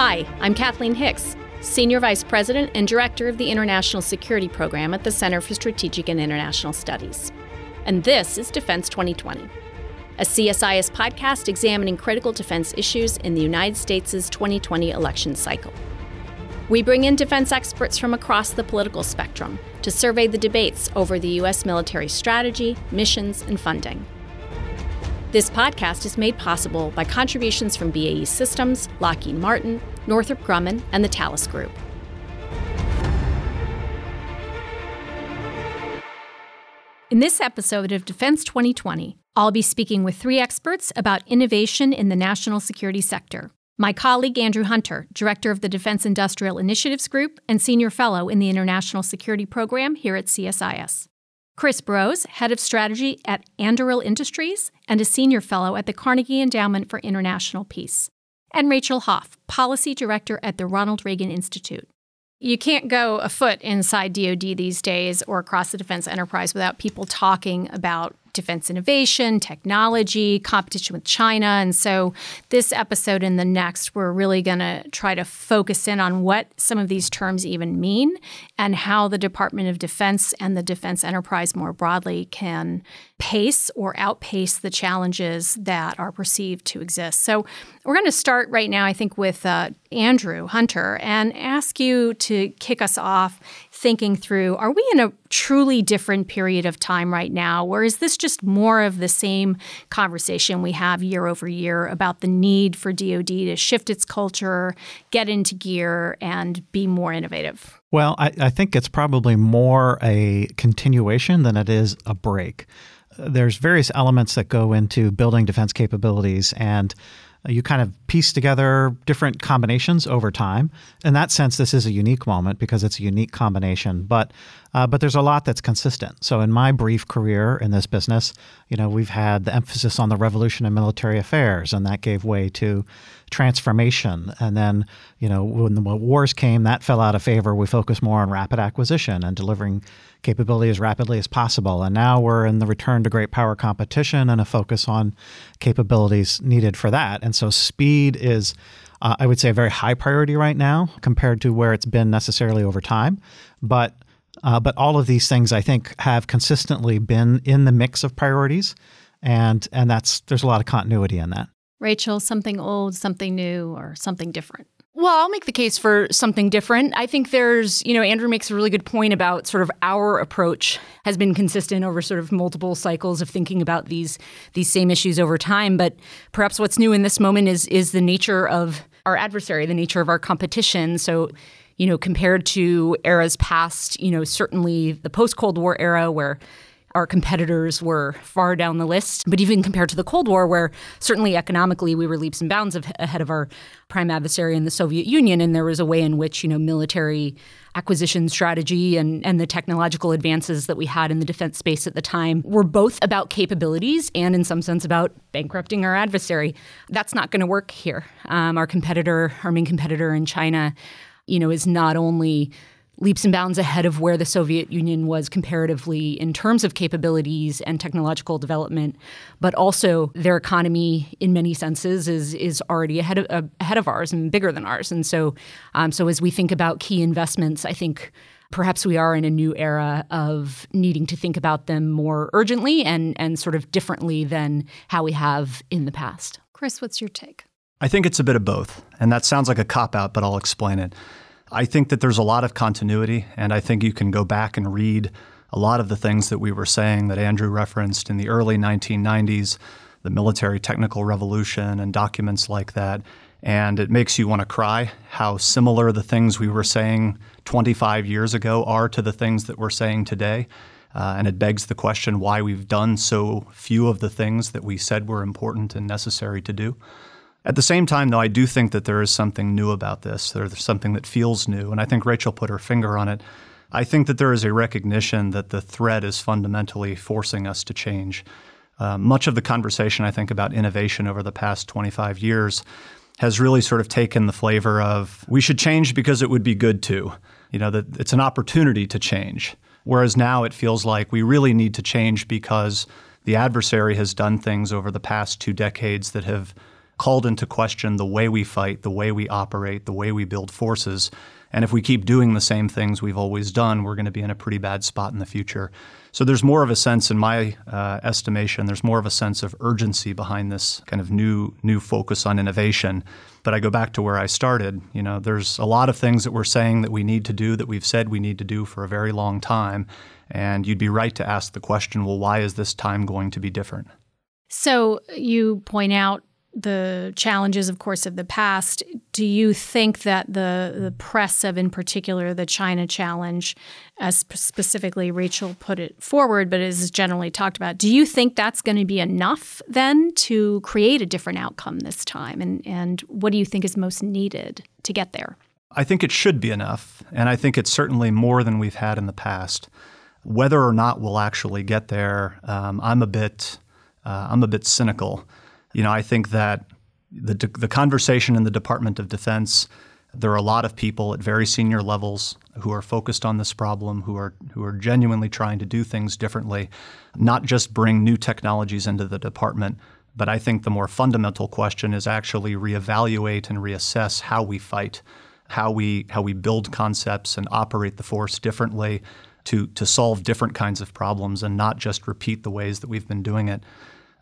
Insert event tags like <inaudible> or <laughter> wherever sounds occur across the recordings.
Hi, I'm Kathleen Hicks, Senior Vice President and Director of the International Security Program at the Center for Strategic and International Studies. And this is Defense 2020, a CSIS podcast examining critical defense issues in the United States' 2020 election cycle. We bring in defense experts from across the political spectrum to survey the debates over the U.S. military strategy, missions, and funding. This podcast is made possible by contributions from BAE Systems, Lockheed Martin, Northrop Grumman, and the Thales Group. In this episode of Defense 2020, I'll be speaking with three experts about innovation in the national security sector. My colleague Andrew Hunter, Director of the Defense Industrial Initiatives Group and Senior Fellow in the International Security Program here at CSIS. Chris Brose, Head of Strategy at Anduril Industries and a Senior Fellow at the Carnegie Endowment for International Peace. And Rachel Hoff, Policy Director at the Ronald Reagan Institute. You can't go afoot inside DoD these days or across the defense enterprise without people talking about defense innovation, technology, competition with China. And so, this episode and the next, we're really going to try to focus in on what some of these terms even mean and how the Department of Defense and the defense enterprise more broadly can pace or outpace the challenges that are perceived to exist. So, we're going to start right now, I think, with uh, Andrew Hunter and ask you to kick us off thinking through are we in a truly different period of time right now, or is this just more of the same conversation we have year over year about the need for DoD to shift its culture, get into gear, and be more innovative? Well, I, I think it's probably more a continuation than it is a break. There's various elements that go into building defense capabilities and you kind of piece together different combinations over time. In that sense, this is a unique moment because it's a unique combination. But uh, but there's a lot that's consistent. So in my brief career in this business, you know, we've had the emphasis on the revolution in military affairs, and that gave way to transformation. And then, you know, when the wars came, that fell out of favor. We focused more on rapid acquisition and delivering capability as rapidly as possible. And now we're in the return to great power competition and a focus on capabilities needed for that. And so speed is uh, I would say a very high priority right now compared to where it's been necessarily over time. But uh, but all of these things, I think, have consistently been in the mix of priorities, and and that's there's a lot of continuity in that. Rachel, something old, something new, or something different. Well, I'll make the case for something different. I think there's, you know, Andrew makes a really good point about sort of our approach has been consistent over sort of multiple cycles of thinking about these these same issues over time. But perhaps what's new in this moment is is the nature of our adversary, the nature of our competition. So you know, compared to eras past, you know, certainly the post Cold War era where our competitors were far down the list. But even compared to the Cold War, where certainly economically we were leaps and bounds ahead of our prime adversary in the Soviet Union, and there was a way in which you know military acquisition strategy and, and the technological advances that we had in the defense space at the time were both about capabilities and in some sense about bankrupting our adversary. That's not going to work here. Um, our competitor, our main competitor in China, you know, is not only leaps and bounds ahead of where the Soviet Union was comparatively in terms of capabilities and technological development, but also their economy, in many senses, is is already ahead of uh, ahead of ours and bigger than ours. And so, um, so as we think about key investments, I think. Perhaps we are in a new era of needing to think about them more urgently and, and sort of differently than how we have in the past. Chris, what's your take? I think it's a bit of both. And that sounds like a cop out, but I'll explain it. I think that there's a lot of continuity, and I think you can go back and read a lot of the things that we were saying that Andrew referenced in the early 1990s, the military technical revolution, and documents like that. And it makes you want to cry how similar the things we were saying 25 years ago are to the things that we're saying today. Uh, and it begs the question why we've done so few of the things that we said were important and necessary to do. At the same time, though, I do think that there is something new about this. There's something that feels new. And I think Rachel put her finger on it. I think that there is a recognition that the threat is fundamentally forcing us to change. Uh, much of the conversation, I think, about innovation over the past 25 years has really sort of taken the flavor of we should change because it would be good to. You know, that it's an opportunity to change. Whereas now it feels like we really need to change because the adversary has done things over the past two decades that have called into question the way we fight, the way we operate, the way we build forces. And if we keep doing the same things we've always done, we're going to be in a pretty bad spot in the future. So there's more of a sense, in my uh, estimation, there's more of a sense of urgency behind this kind of new new focus on innovation. But I go back to where I started. You know, there's a lot of things that we're saying that we need to do that we've said we need to do for a very long time, and you'd be right to ask the question, well, why is this time going to be different? So you point out the challenges, of course, of the past. Do you think that the, the press of, in particular, the China challenge, as specifically Rachel put it forward, but is generally talked about, do you think that's going to be enough then to create a different outcome this time? And, and what do you think is most needed to get there? I think it should be enough. And I think it's certainly more than we've had in the past. Whether or not we'll actually get there, um, I'm a bit, uh, I'm a bit cynical you know, I think that the, the conversation in the Department of Defense, there are a lot of people at very senior levels who are focused on this problem, who are who are genuinely trying to do things differently, not just bring new technologies into the department. But I think the more fundamental question is actually reevaluate and reassess how we fight, how we how we build concepts and operate the force differently to to solve different kinds of problems and not just repeat the ways that we've been doing it.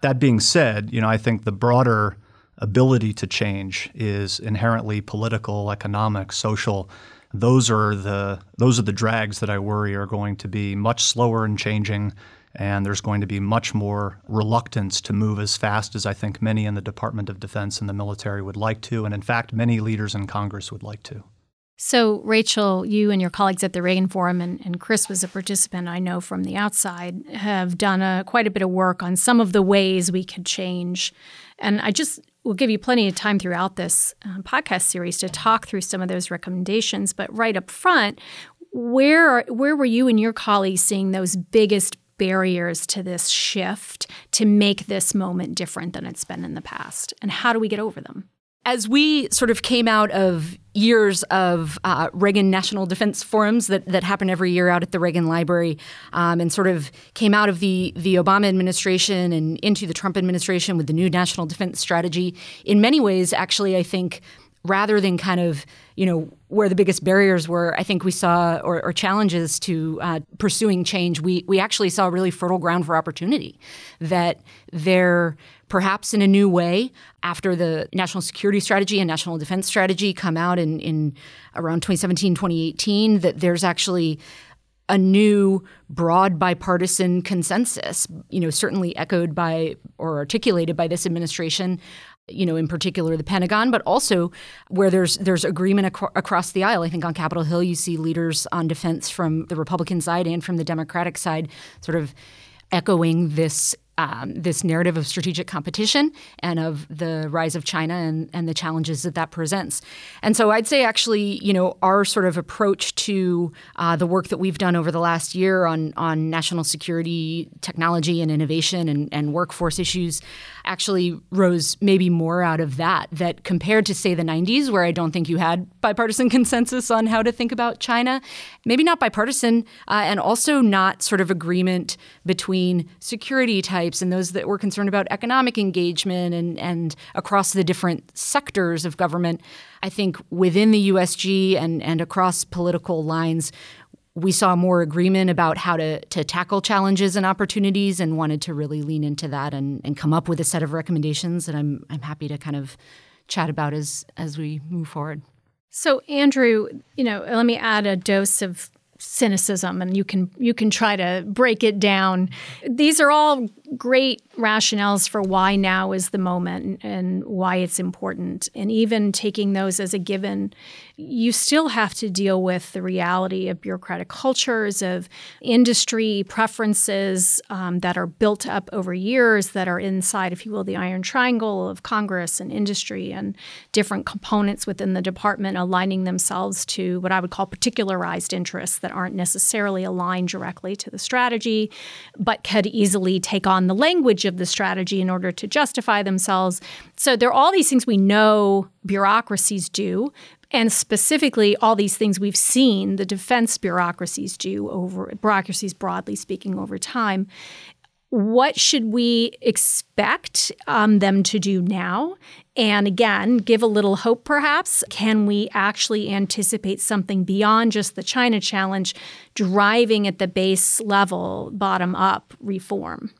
That being said, you know, I think the broader ability to change is inherently political, economic, social. Those are the those are the drags that I worry are going to be much slower in changing and there's going to be much more reluctance to move as fast as I think many in the Department of Defense and the military would like to, and in fact, many leaders in Congress would like to. So, Rachel, you and your colleagues at the Reagan Forum, and, and Chris was a participant I know from the outside, have done a, quite a bit of work on some of the ways we could change. And I just will give you plenty of time throughout this uh, podcast series to talk through some of those recommendations. But right up front, where where were you and your colleagues seeing those biggest barriers to this shift to make this moment different than it's been in the past? And how do we get over them? as we sort of came out of years of uh, Reagan National Defense Forums that, that happen every year out at the Reagan Library, um, and sort of came out of the the Obama administration and into the Trump administration with the new national defense strategy. In many ways, actually, I think rather than kind of you know where the biggest barriers were, I think we saw or, or challenges to uh, pursuing change. We we actually saw really fertile ground for opportunity. That there perhaps in a new way after the national security strategy and national defense strategy come out in, in around 2017 2018 that there's actually a new broad bipartisan consensus you know certainly echoed by or articulated by this administration you know in particular the pentagon but also where there's there's agreement ac- across the aisle. I think on capitol hill you see leaders on defense from the republican side and from the democratic side sort of echoing this um, this narrative of strategic competition and of the rise of China and, and the challenges that that presents. And so I'd say actually, you know, our sort of approach to uh, the work that we've done over the last year on, on national security, technology and innovation and, and workforce issues actually rose maybe more out of that, that compared to, say, the 90s, where I don't think you had bipartisan <laughs> consensus on how to think about China, maybe not bipartisan, uh, and also not sort of agreement between security types and those that were concerned about economic engagement and, and across the different sectors of government. I think within the USG and, and across political lines, we saw more agreement about how to, to tackle challenges and opportunities and wanted to really lean into that and, and come up with a set of recommendations that I'm, I'm happy to kind of chat about as, as we move forward. So, Andrew, you know, let me add a dose of cynicism and you can you can try to break it down. These are all great rationales for why now is the moment and why it's important. And even taking those as a given, you still have to deal with the reality of bureaucratic cultures, of industry preferences um, that are built up over years that are inside, if you will, the iron triangle of Congress and industry and different components within the department aligning themselves to what I would call particularized interests that aren't necessarily aligned directly to the strategy, but could easily take on the language of the strategy in order to justify themselves. So there are all these things we know bureaucracies do, and specifically all these things we've seen the defense bureaucracies do over bureaucracies broadly speaking over time what should we expect um, them to do now? And again, give a little hope perhaps. Can we actually anticipate something beyond just the China challenge driving at the base level, bottom up reform?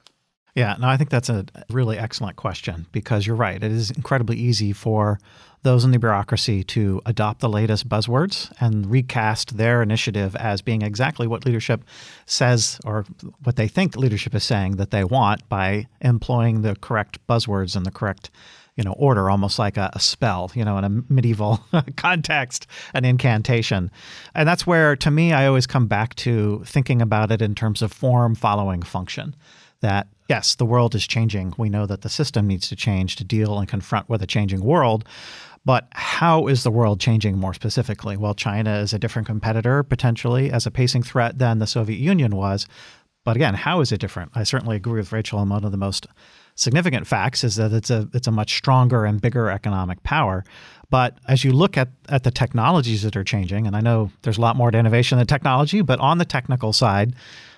Yeah, no, I think that's a really excellent question because you're right. It is incredibly easy for those in the bureaucracy to adopt the latest buzzwords and recast their initiative as being exactly what leadership says or what they think leadership is saying that they want by employing the correct buzzwords in the correct you know order almost like a, a spell you know in a medieval <laughs> context an incantation and that's where to me i always come back to thinking about it in terms of form following function that yes the world is changing we know that the system needs to change to deal and confront with a changing world but how is the world changing more specifically? Well, China is a different competitor potentially as a pacing threat than the Soviet Union was. But again, how is it different? I certainly agree with Rachel on one of the most significant facts is that it's a it's a much stronger and bigger economic power. But as you look at, at the technologies that are changing, and I know there's a lot more to innovation than technology, but on the technical side,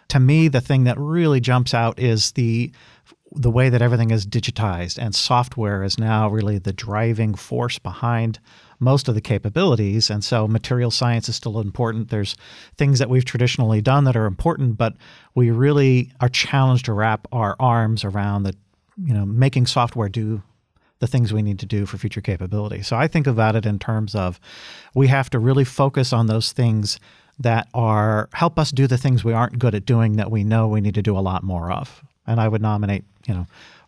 to me, the thing that really jumps out is the the way that everything is digitized and software is now really the driving force behind most of the capabilities. And so material science is still important. There's things that we've traditionally done that are important, but we really are challenged to wrap our arms around the, you know, making software do the things we need to do for future capability. So I think about it in terms of we have to really focus on those things that are help us do the things we aren't good at doing that we know we need to do a lot more of and I would nominate, you know,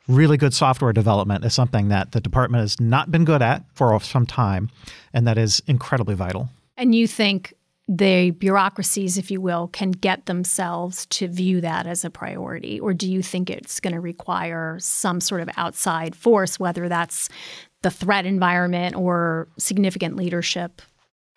really good software development as something that the department has not been good at for some time, and that is incredibly vital. And you think the bureaucracies, if you will, can get themselves to view that as a priority? Or do you think it's going to require some sort of outside force, whether that's the threat environment or significant leadership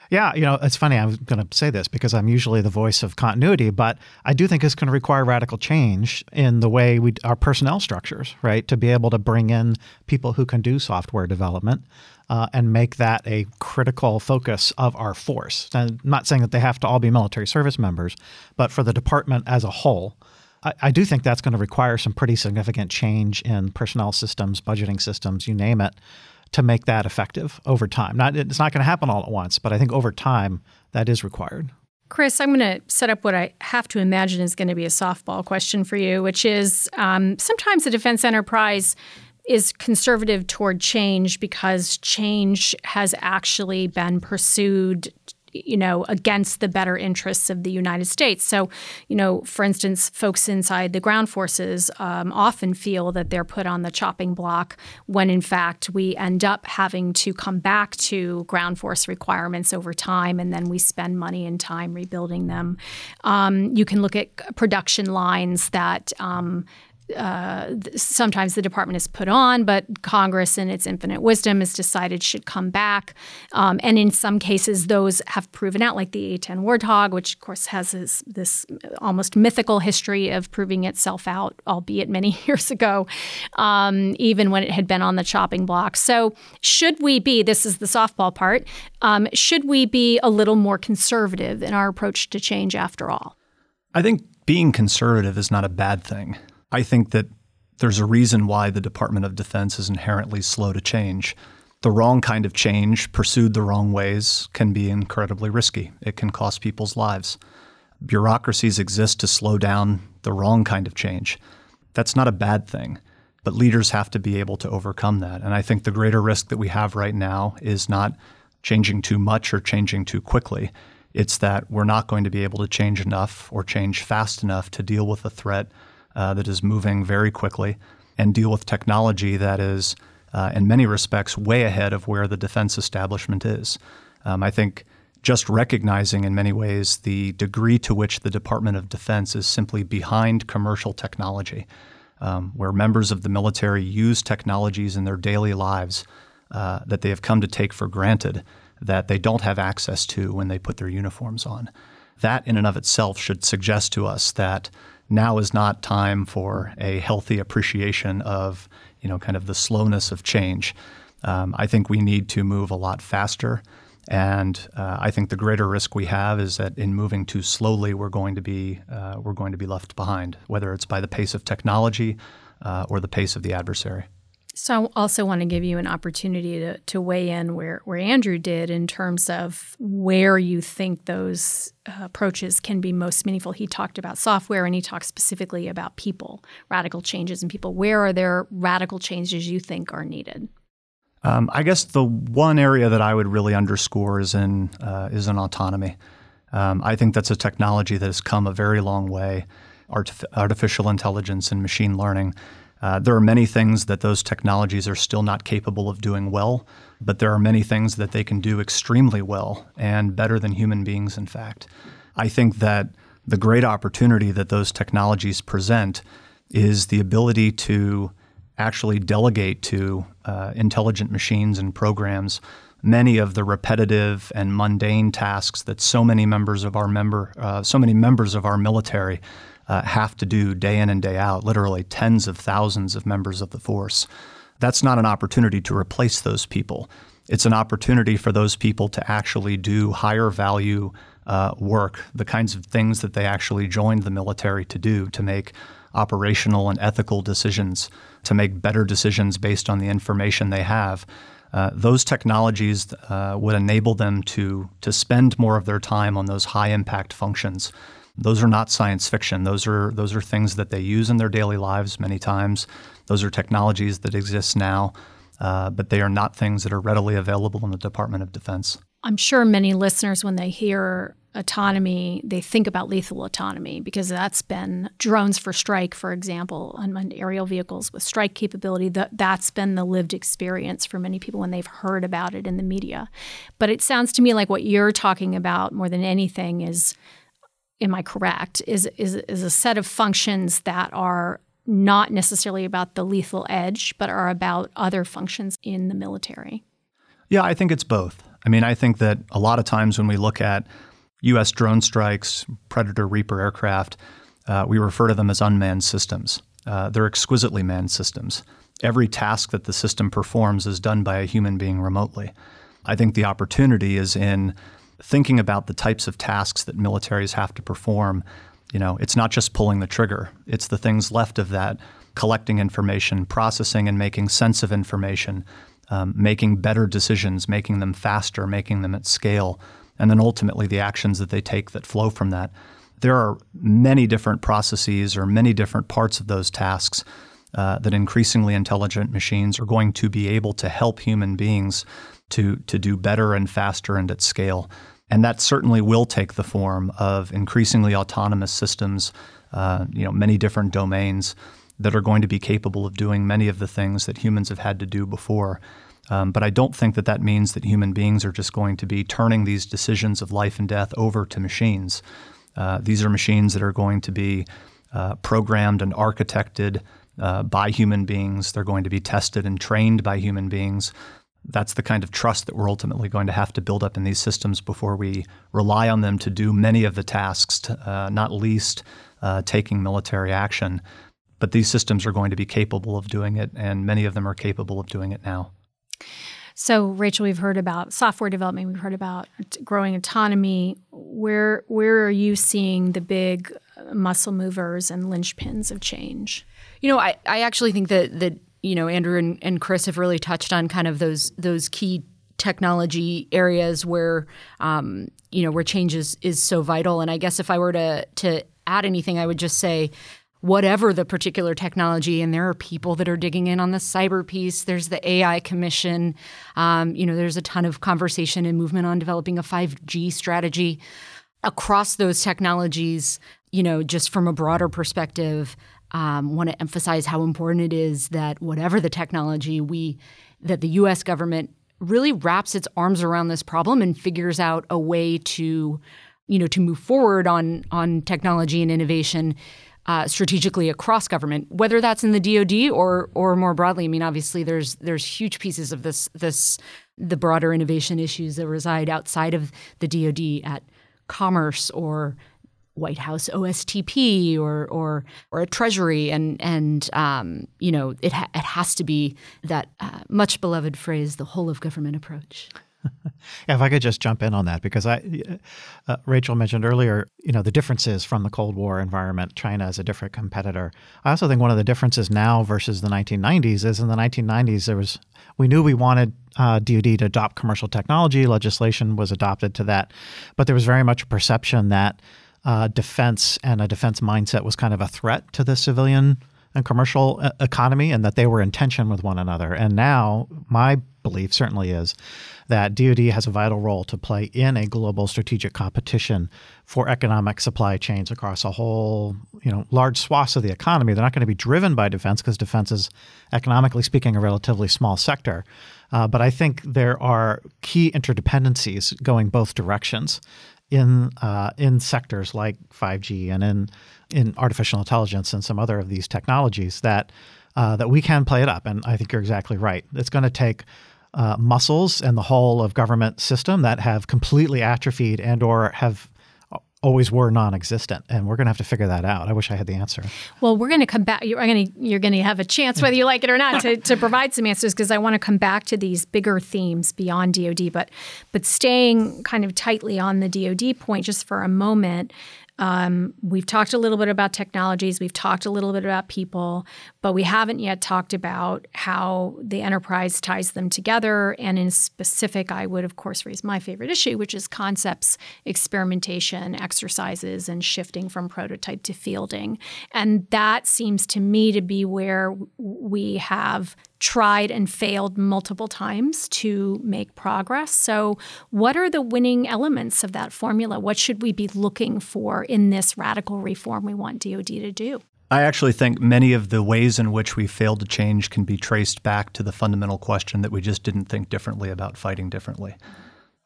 yeah, you know, it's funny. I'm going to say this because I'm usually the voice of continuity, but I do think it's going to require radical change in the way we our personnel structures, right? To be able to bring in people who can do software development uh, and make that a critical focus of our force. And I'm not saying that they have to all be military service members, but for the department as a whole. I, I do think that's going to require some pretty significant change in personnel systems, budgeting systems, you name it, to make that effective over time. Not it's not going to happen all at once, but I think over time that is required. Chris, I'm going to set up what I have to imagine is going to be a softball question for you, which is um, sometimes the defense enterprise is conservative toward change because change has actually been pursued you know, against the better interests of the United States. So, you know, for instance, folks inside the ground forces um, often feel that they're put on the chopping block when, in fact, we end up having to come back to ground force requirements over time, and then we spend money and time rebuilding them. Um, you can look at production lines that um, uh, sometimes the department is put on, but Congress, in its infinite wisdom, has decided should come back. Um, and in some cases, those have proven out, like the A-10 Warthog, which of course has this, this, almost mythical history of proving itself out, albeit many <laughs> years ago, um, even when it had been on the chopping block. So, should we be? This is the softball part. Um, should we be a little more conservative in our approach to change? After all, I think being conservative is not a bad thing. I think that there's a reason why the Department of Defense is inherently slow to change. The wrong kind of change, pursued the wrong ways, can be incredibly risky. It can cost people's lives. Bureaucracies exist to slow down the wrong kind of change. That's not a bad thing, but leaders have to be able to overcome that. And I think the greater risk that we have right now is not changing too much or changing too quickly. It's that we're not going to be able to change enough or change fast enough to deal with a threat uh, that is moving very quickly and deal with technology that is, uh, in many respects, way ahead of where the defense establishment is. Um, I think just recognizing in many ways the degree to which the Department of Defense is simply behind commercial technology, um, where members of the military use technologies in their daily lives uh, that they have come to take for granted that they don't have access to when they put their uniforms on. That, in and of itself, should suggest to us that now is not time for a healthy appreciation of you know kind of the slowness of change. Um, I think we need to move a lot faster And uh, I think the greater risk we have is that in moving too slowly, we're going to be uh, we're going to be left behind, whether it's by the pace of technology uh, or the pace of the adversary. So I also want to give you an opportunity to, to weigh in where, where Andrew did in terms of where you think those uh, approaches can be most meaningful. He talked about software and he talked specifically about people, radical changes in people. Where are there radical changes you think are needed? Um, I guess the one area that I would really underscore is in uh, is in autonomy. Um, I think that's a technology that has come a very long way. Artif- artificial intelligence and machine learning. Uh, there are many things that those technologies are still not capable of doing well, but there are many things that they can do extremely well and better than human beings, in fact. I think that the great opportunity that those technologies present is the ability to actually delegate to uh, intelligent machines and programs many of the repetitive and mundane tasks that so many members of our member, uh, so many members of our military uh, have to do day in and day out, literally tens of thousands of members of the force. That's not an opportunity to replace those people. It's an opportunity for those people to actually do higher value uh, work, the kinds of things that they actually joined the military to do, to make operational and ethical decisions, to make better decisions based on the information they have. Uh, those technologies uh, would enable them to, to spend more of their time on those high impact functions. Those are not science fiction. Those are, those are things that they use in their daily lives many times. Those are technologies that exist now, uh, but they are not things that are readily available in the Department of Defense. I'm sure many listeners, when they hear autonomy, they think about lethal autonomy because that's been drones for strike, for example, unmanned aerial vehicles with strike capability. That, that's been the lived experience for many people when they've heard about it in the media. But it sounds to me like what you're talking about more than anything is, am I correct, is, is, is a set of functions that are not necessarily about the lethal edge, but are about other functions in the military. Yeah, I think it's both. I mean, I think that a lot of times when we look at U.S. drone strikes, Predator Reaper aircraft, uh, we refer to them as unmanned systems. Uh, they're exquisitely manned systems. Every task that the system performs is done by a human being remotely. I think the opportunity is in thinking about the types of tasks that militaries have to perform. You know, it's not just pulling the trigger, it's the things left of that collecting information, processing and making sense of information, um, making better decisions, making them faster, making them at scale, and then ultimately the actions that they take that flow from that. There are many different processes or many different parts of those tasks uh, that increasingly intelligent machines are going to be able to help human beings to, to do better and faster and at scale. And that certainly will take the form of increasingly autonomous systems, uh, you know, many different domains that are going to be capable of doing many of the things that humans have had to do before. Um, but I don't think that that means that human beings are just going to be turning these decisions of life and death over to machines. Uh, these are machines that are going to be uh, programmed and architected uh, by human beings. They're going to be tested and trained by human beings. That's the kind of trust that we're ultimately going to have to build up in these systems before we rely on them to do many of the tasks, to, uh, not least uh, taking military action. But these systems are going to be capable of doing it, and many of them are capable of doing it now. So, Rachel, we've heard about software development. We've heard about growing autonomy. Where where are you seeing the big muscle movers and linchpins of change? You know, I, I actually think that that you know Andrew and, and Chris have really touched on kind of those those key technology areas where um, you know where change is, is so vital. And I guess if I were to to add anything, I would just say whatever the particular technology. And there are people that are digging in on the cyber piece. There's the AI Commission. Um, you know, there's a ton of conversation and movement on developing a 5G strategy across those technologies. You know, just from a broader perspective, um, want to emphasize how important it is that whatever the technology, we that the U.S. government really wraps its arms around this problem and figures out a way to you know to move forward on on technology and innovation uh, strategically across government, whether that's in the DoD or or more broadly. I mean, obviously, there's there's huge pieces of this this the broader innovation issues that reside outside of the DoD at Commerce or White House OSTP or or or a Treasury, and and um, you know it ha- it has to be that uh, much beloved phrase, the whole of government approach. <laughs> if I could just jump in on that, because I, uh, Rachel mentioned earlier, you know, the differences from the Cold War environment. China is a different competitor. I also think one of the differences now versus the 1990s is in the 1990s there was we knew we wanted uh, DoD to adopt commercial technology. Legislation was adopted to that, but there was very much a perception that uh, defense and a defense mindset was kind of a threat to the civilian and commercial uh, economy, and that they were in tension with one another. And now, my belief certainly is that DoD has a vital role to play in a global strategic competition for economic supply chains across a whole, you know, large swaths of the economy. They're not going to be driven by defense because defense is, economically speaking, a relatively small sector. Uh, but I think there are key interdependencies going both directions in uh, in sectors like 5G and in in artificial intelligence and some other of these technologies that uh, that we can play it up. And I think you're exactly right. It's going to take uh, muscles and the whole of government system that have completely atrophied and or have always were non-existent and we're going to have to figure that out. I wish i had the answer. Well we're going to come back you're going to you're going to have a chance whether you like it or not to, to provide some answers because i want to come back to these bigger themes beyond dod but but staying kind of tightly on the dod point just for a moment um, we've talked a little bit about technologies, we've talked a little bit about people, but we haven't yet talked about how the enterprise ties them together. And in specific, I would, of course, raise my favorite issue, which is concepts, experimentation, exercises, and shifting from prototype to fielding. And that seems to me to be where we have tried and failed multiple times to make progress. So, what are the winning elements of that formula? What should we be looking for in this radical reform we want DoD to do? I actually think many of the ways in which we failed to change can be traced back to the fundamental question that we just didn't think differently about fighting differently.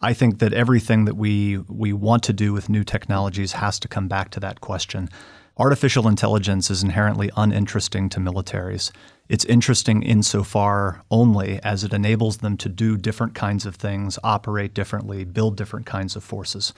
I think that everything that we we want to do with new technologies has to come back to that question. Artificial intelligence is inherently uninteresting to militaries. It's interesting insofar only as it enables them to do different kinds of things, operate differently, build different kinds of forces.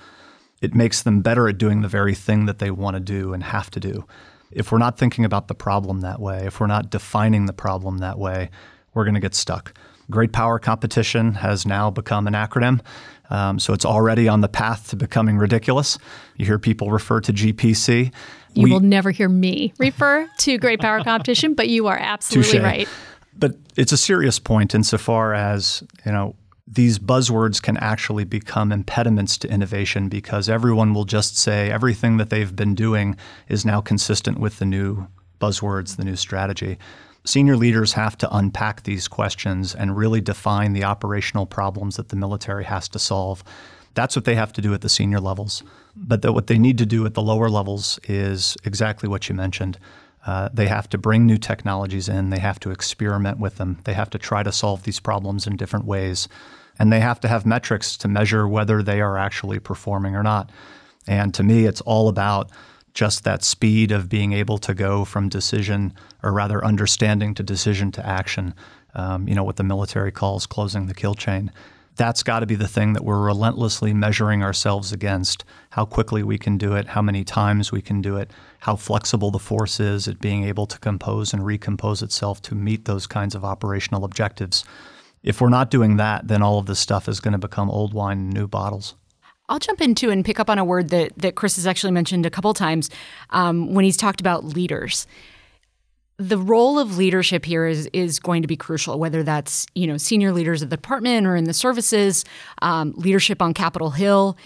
It makes them better at doing the very thing that they want to do and have to do. If we're not thinking about the problem that way, if we're not defining the problem that way, we're going to get stuck. Great Power Competition has now become an acronym. Um, so it's already on the path to becoming ridiculous. You hear people refer to GPC. You we, will never hear me refer to Great Power Competition, but you are absolutely touche. right. But it's a serious point insofar as, you know, these buzzwords can actually become impediments to innovation because everyone will just say everything that they've been doing is now consistent with the new buzzwords, the new strategy. Senior leaders have to unpack these questions and really define the operational problems that the military has to solve. That's what they have to do at the senior levels. But what they need to do at the lower levels is exactly what you mentioned. Uh, they have to bring new technologies in, they have to experiment with them, they have to try to solve these problems in different ways, and they have to have metrics to measure whether they are actually performing or not. And to me, it's all about just that speed of being able to go from decision, or rather understanding to decision to action. Um, you know, what the military calls closing the kill chain. That's got to be the thing that we're relentlessly measuring ourselves against how quickly we can do it, how many times we can do it, how flexible the force is at being able to compose and recompose itself to meet those kinds of operational objectives. If we're not doing that, then all of this stuff is going to become old wine in new bottles. I'll jump into and pick up on a word that that Chris has actually mentioned a couple times um, when he's talked about leaders. The role of leadership here is is going to be crucial, whether that's you know senior leaders of the department or in the services, um, leadership on Capitol Hill,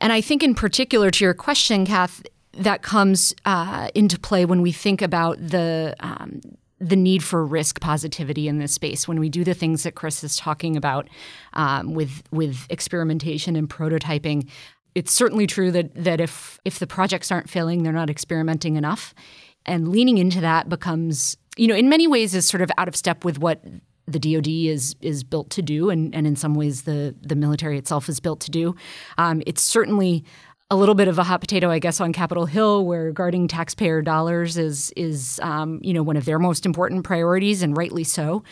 and I think in particular to your question, Kath, that comes uh, into play when we think about the um, the need for risk positivity in this space when we do the things that Chris is talking about um, with with experimentation and prototyping. It's certainly true that that if if the projects aren't failing, they're not experimenting enough, and leaning into that becomes you know in many ways is sort of out of step with what the DoD is is built to do, and, and in some ways the the military itself is built to do. Um, it's certainly a little bit of a hot potato, I guess, on Capitol Hill, where guarding taxpayer dollars is is um, you know one of their most important priorities, and rightly so.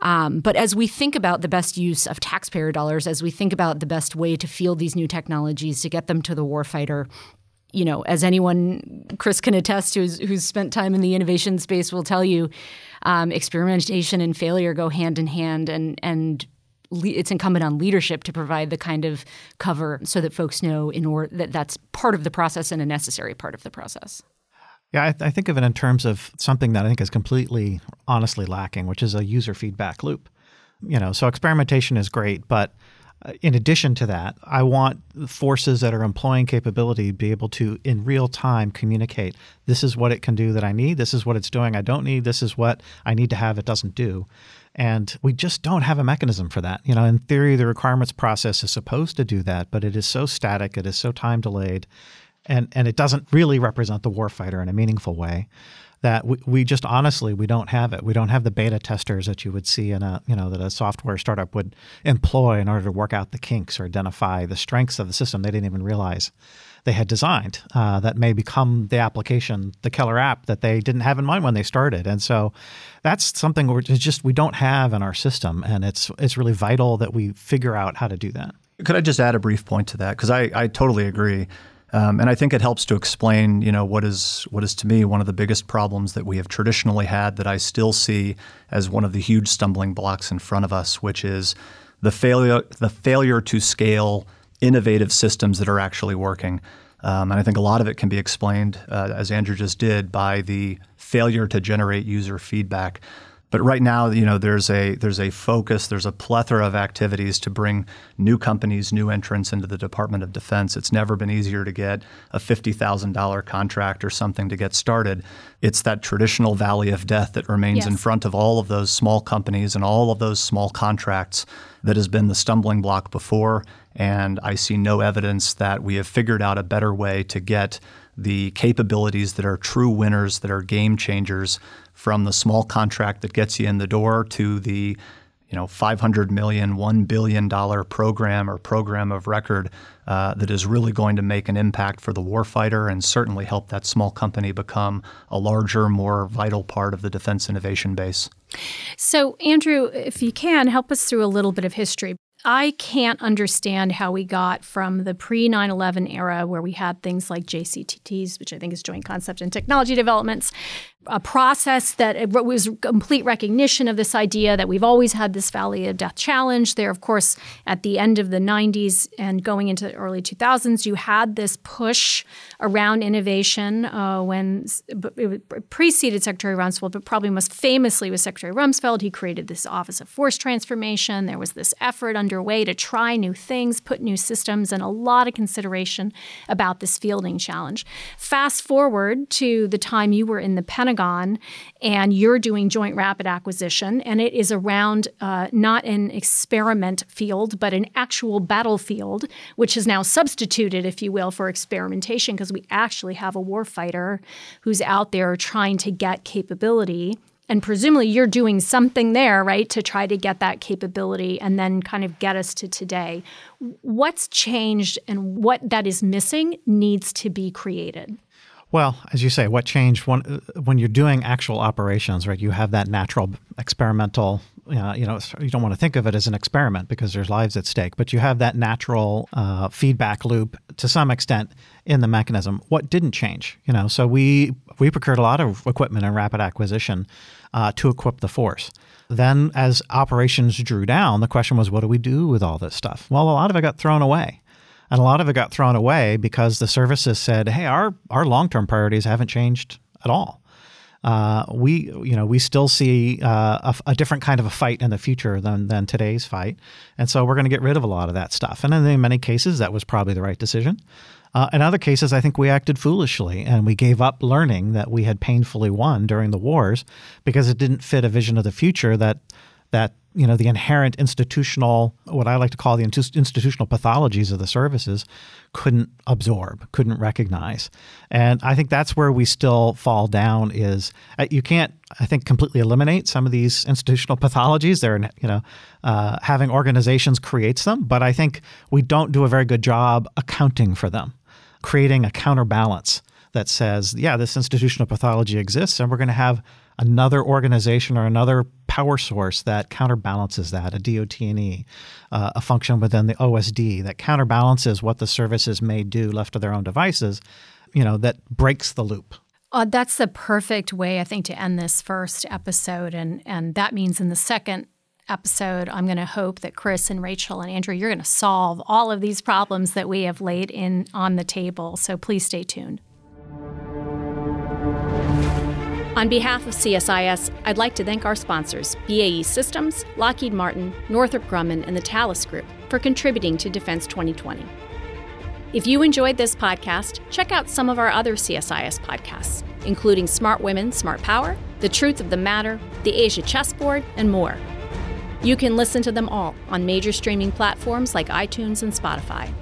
Um, but as we think about the best use of taxpayer dollars, as we think about the best way to field these new technologies to get them to the warfighter, you know, as anyone Chris can attest who's who's spent time in the innovation space will tell you, um, experimentation and failure go hand in hand, and and it's incumbent on leadership to provide the kind of cover so that folks know in order that that's part of the process and a necessary part of the process. Yeah, I, th- I, think of it in terms of something that I think is completely honestly lacking, which is a user feedback loop. You know, so experimentation is great, but Uh, in addition to that, I want forces that are employing capability to be able to, in real time, communicate this is what it can do that I need, this is what it's doing I don't need, this is what I need to have it doesn't do. And we just don't have a mechanism for that. You know, in theory, the requirements process is supposed to do that, but it is so static, it is so time delayed, and, and it doesn't really represent the warfighter in a meaningful way that we, we just honestly we don't have it. We don't have the beta testers that you would see in a you know that a software startup would employ in order to work out the kinks or identify the strengths of the system they didn't even realize they had designed uh, that may become the application, the killer app that they didn't have in mind when they started. And so that's something we're just we don't have in our system, and it's it's really vital that we figure out how to do that. Could I just add a brief point to that? Because I, I totally agree. Um, and I think it helps to explain, you know, what is what is to me one of the biggest problems that we have traditionally had that I still see as one of the huge stumbling blocks in front of us, which is the failure the failure to scale innovative systems that are actually working. Um, and I think a lot of it can be explained, uh, as Andrew just did, by the failure to generate user feedback. But right now, you know, there's a there's a focus, there's a plethora of activities to bring new companies, new entrants into the Department of Defense. It's never been easier to get a fifty thousand dollar contract or something to get started. It's that traditional valley of death that remains yes. in front of all of those small companies and all of those small contracts that has been the stumbling block before. And I see no evidence that we have figured out a better way to get the capabilities that are true winners, that are game changers from the small contract that gets you in the door to the you know 500 million 1 billion dollar program or program of record uh, that is really going to make an impact for the warfighter and certainly help that small company become a larger more vital part of the defense innovation base. So andrew if you can help us through a little bit of history. I can't understand how we got from the pre 9 11 era, where we had things like JCTDs, which I think is Joint Concept and Technology Developments, a process that was complete recognition of this idea that we've always had this Valley of Death challenge. There, of course, at the end of the 90s and going into the early 2000s, you had this push around innovation uh, when it preceded Secretary Rumsfeld, but probably most famously was Secretary Rumsfeld. He created this Office of Force Transformation. There was this effort underway to try new things, put new systems, and a lot of consideration about this fielding challenge. Fast forward to the time you were in the Pentagon Pentagon and you're doing joint rapid acquisition, and it is around uh, not an experiment field, but an actual battlefield, which is now substituted, if you will, for experimentation because we actually have a warfighter who's out there trying to get capability. And presumably you're doing something there, right, to try to get that capability and then kind of get us to today. What's changed and what that is missing needs to be created? Well, as you say, what changed when when you're doing actual operations, right? You have that natural experimental. Uh, you know, you don't want to think of it as an experiment because there's lives at stake, but you have that natural uh, feedback loop to some extent in the mechanism. What didn't change? You know, so we we procured a lot of equipment in rapid acquisition uh, to equip the force. Then, as operations drew down, the question was, what do we do with all this stuff? Well, a lot of it got thrown away. And a lot of it got thrown away because the services said, "Hey, our our long term priorities haven't changed at all. Uh, we you know we still see uh, a, a, different kind of a fight in the future than than today's fight, and so we're going to get rid of a lot of that stuff. And in many cases, that was probably the right decision. Uh, in other cases, I think we acted foolishly and we gave up learning that we had painfully won during the wars because it didn't fit a vision of the future that that you know the inherent institutional what i like to call the institutional pathologies of the services couldn't absorb couldn't recognize. And i think that's where we still fall down is uh, you can't i think completely eliminate some of these institutional pathologies. They're you know uh, having organizations creates them but i think we don't do a very good job accounting for them creating a counterbalance that says yeah this institutional pathology exists and we're going to have another organization or another power source that counterbalances that, a DOT&E, uh, a function within the OSD that counterbalances what the services may do left to their own devices, you know, that breaks the loop. Uh, that's the perfect way, I think, to end this first episode. And, and that means in the second episode, I'm going to hope that Chris and Rachel and Andrew, you're going to solve all of these problems that we have laid in on the table. So please stay tuned. On behalf of CSIS, I'd like to thank our sponsors, BAE Systems, Lockheed Martin, Northrop Grumman, and the Thales Group for contributing to Defense 2020. If you enjoyed this podcast, check out some of our other CSIS podcasts, including Smart Women, Smart Power, The Truth of the Matter, The Asia Chessboard, and more. You can listen to them all on major streaming platforms like iTunes and Spotify.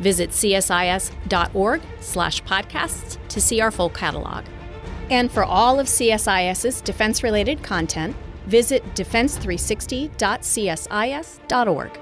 Visit csis.org/podcasts to see our full catalog. And for all of CSIS's defense-related content, visit defense360.csis.org.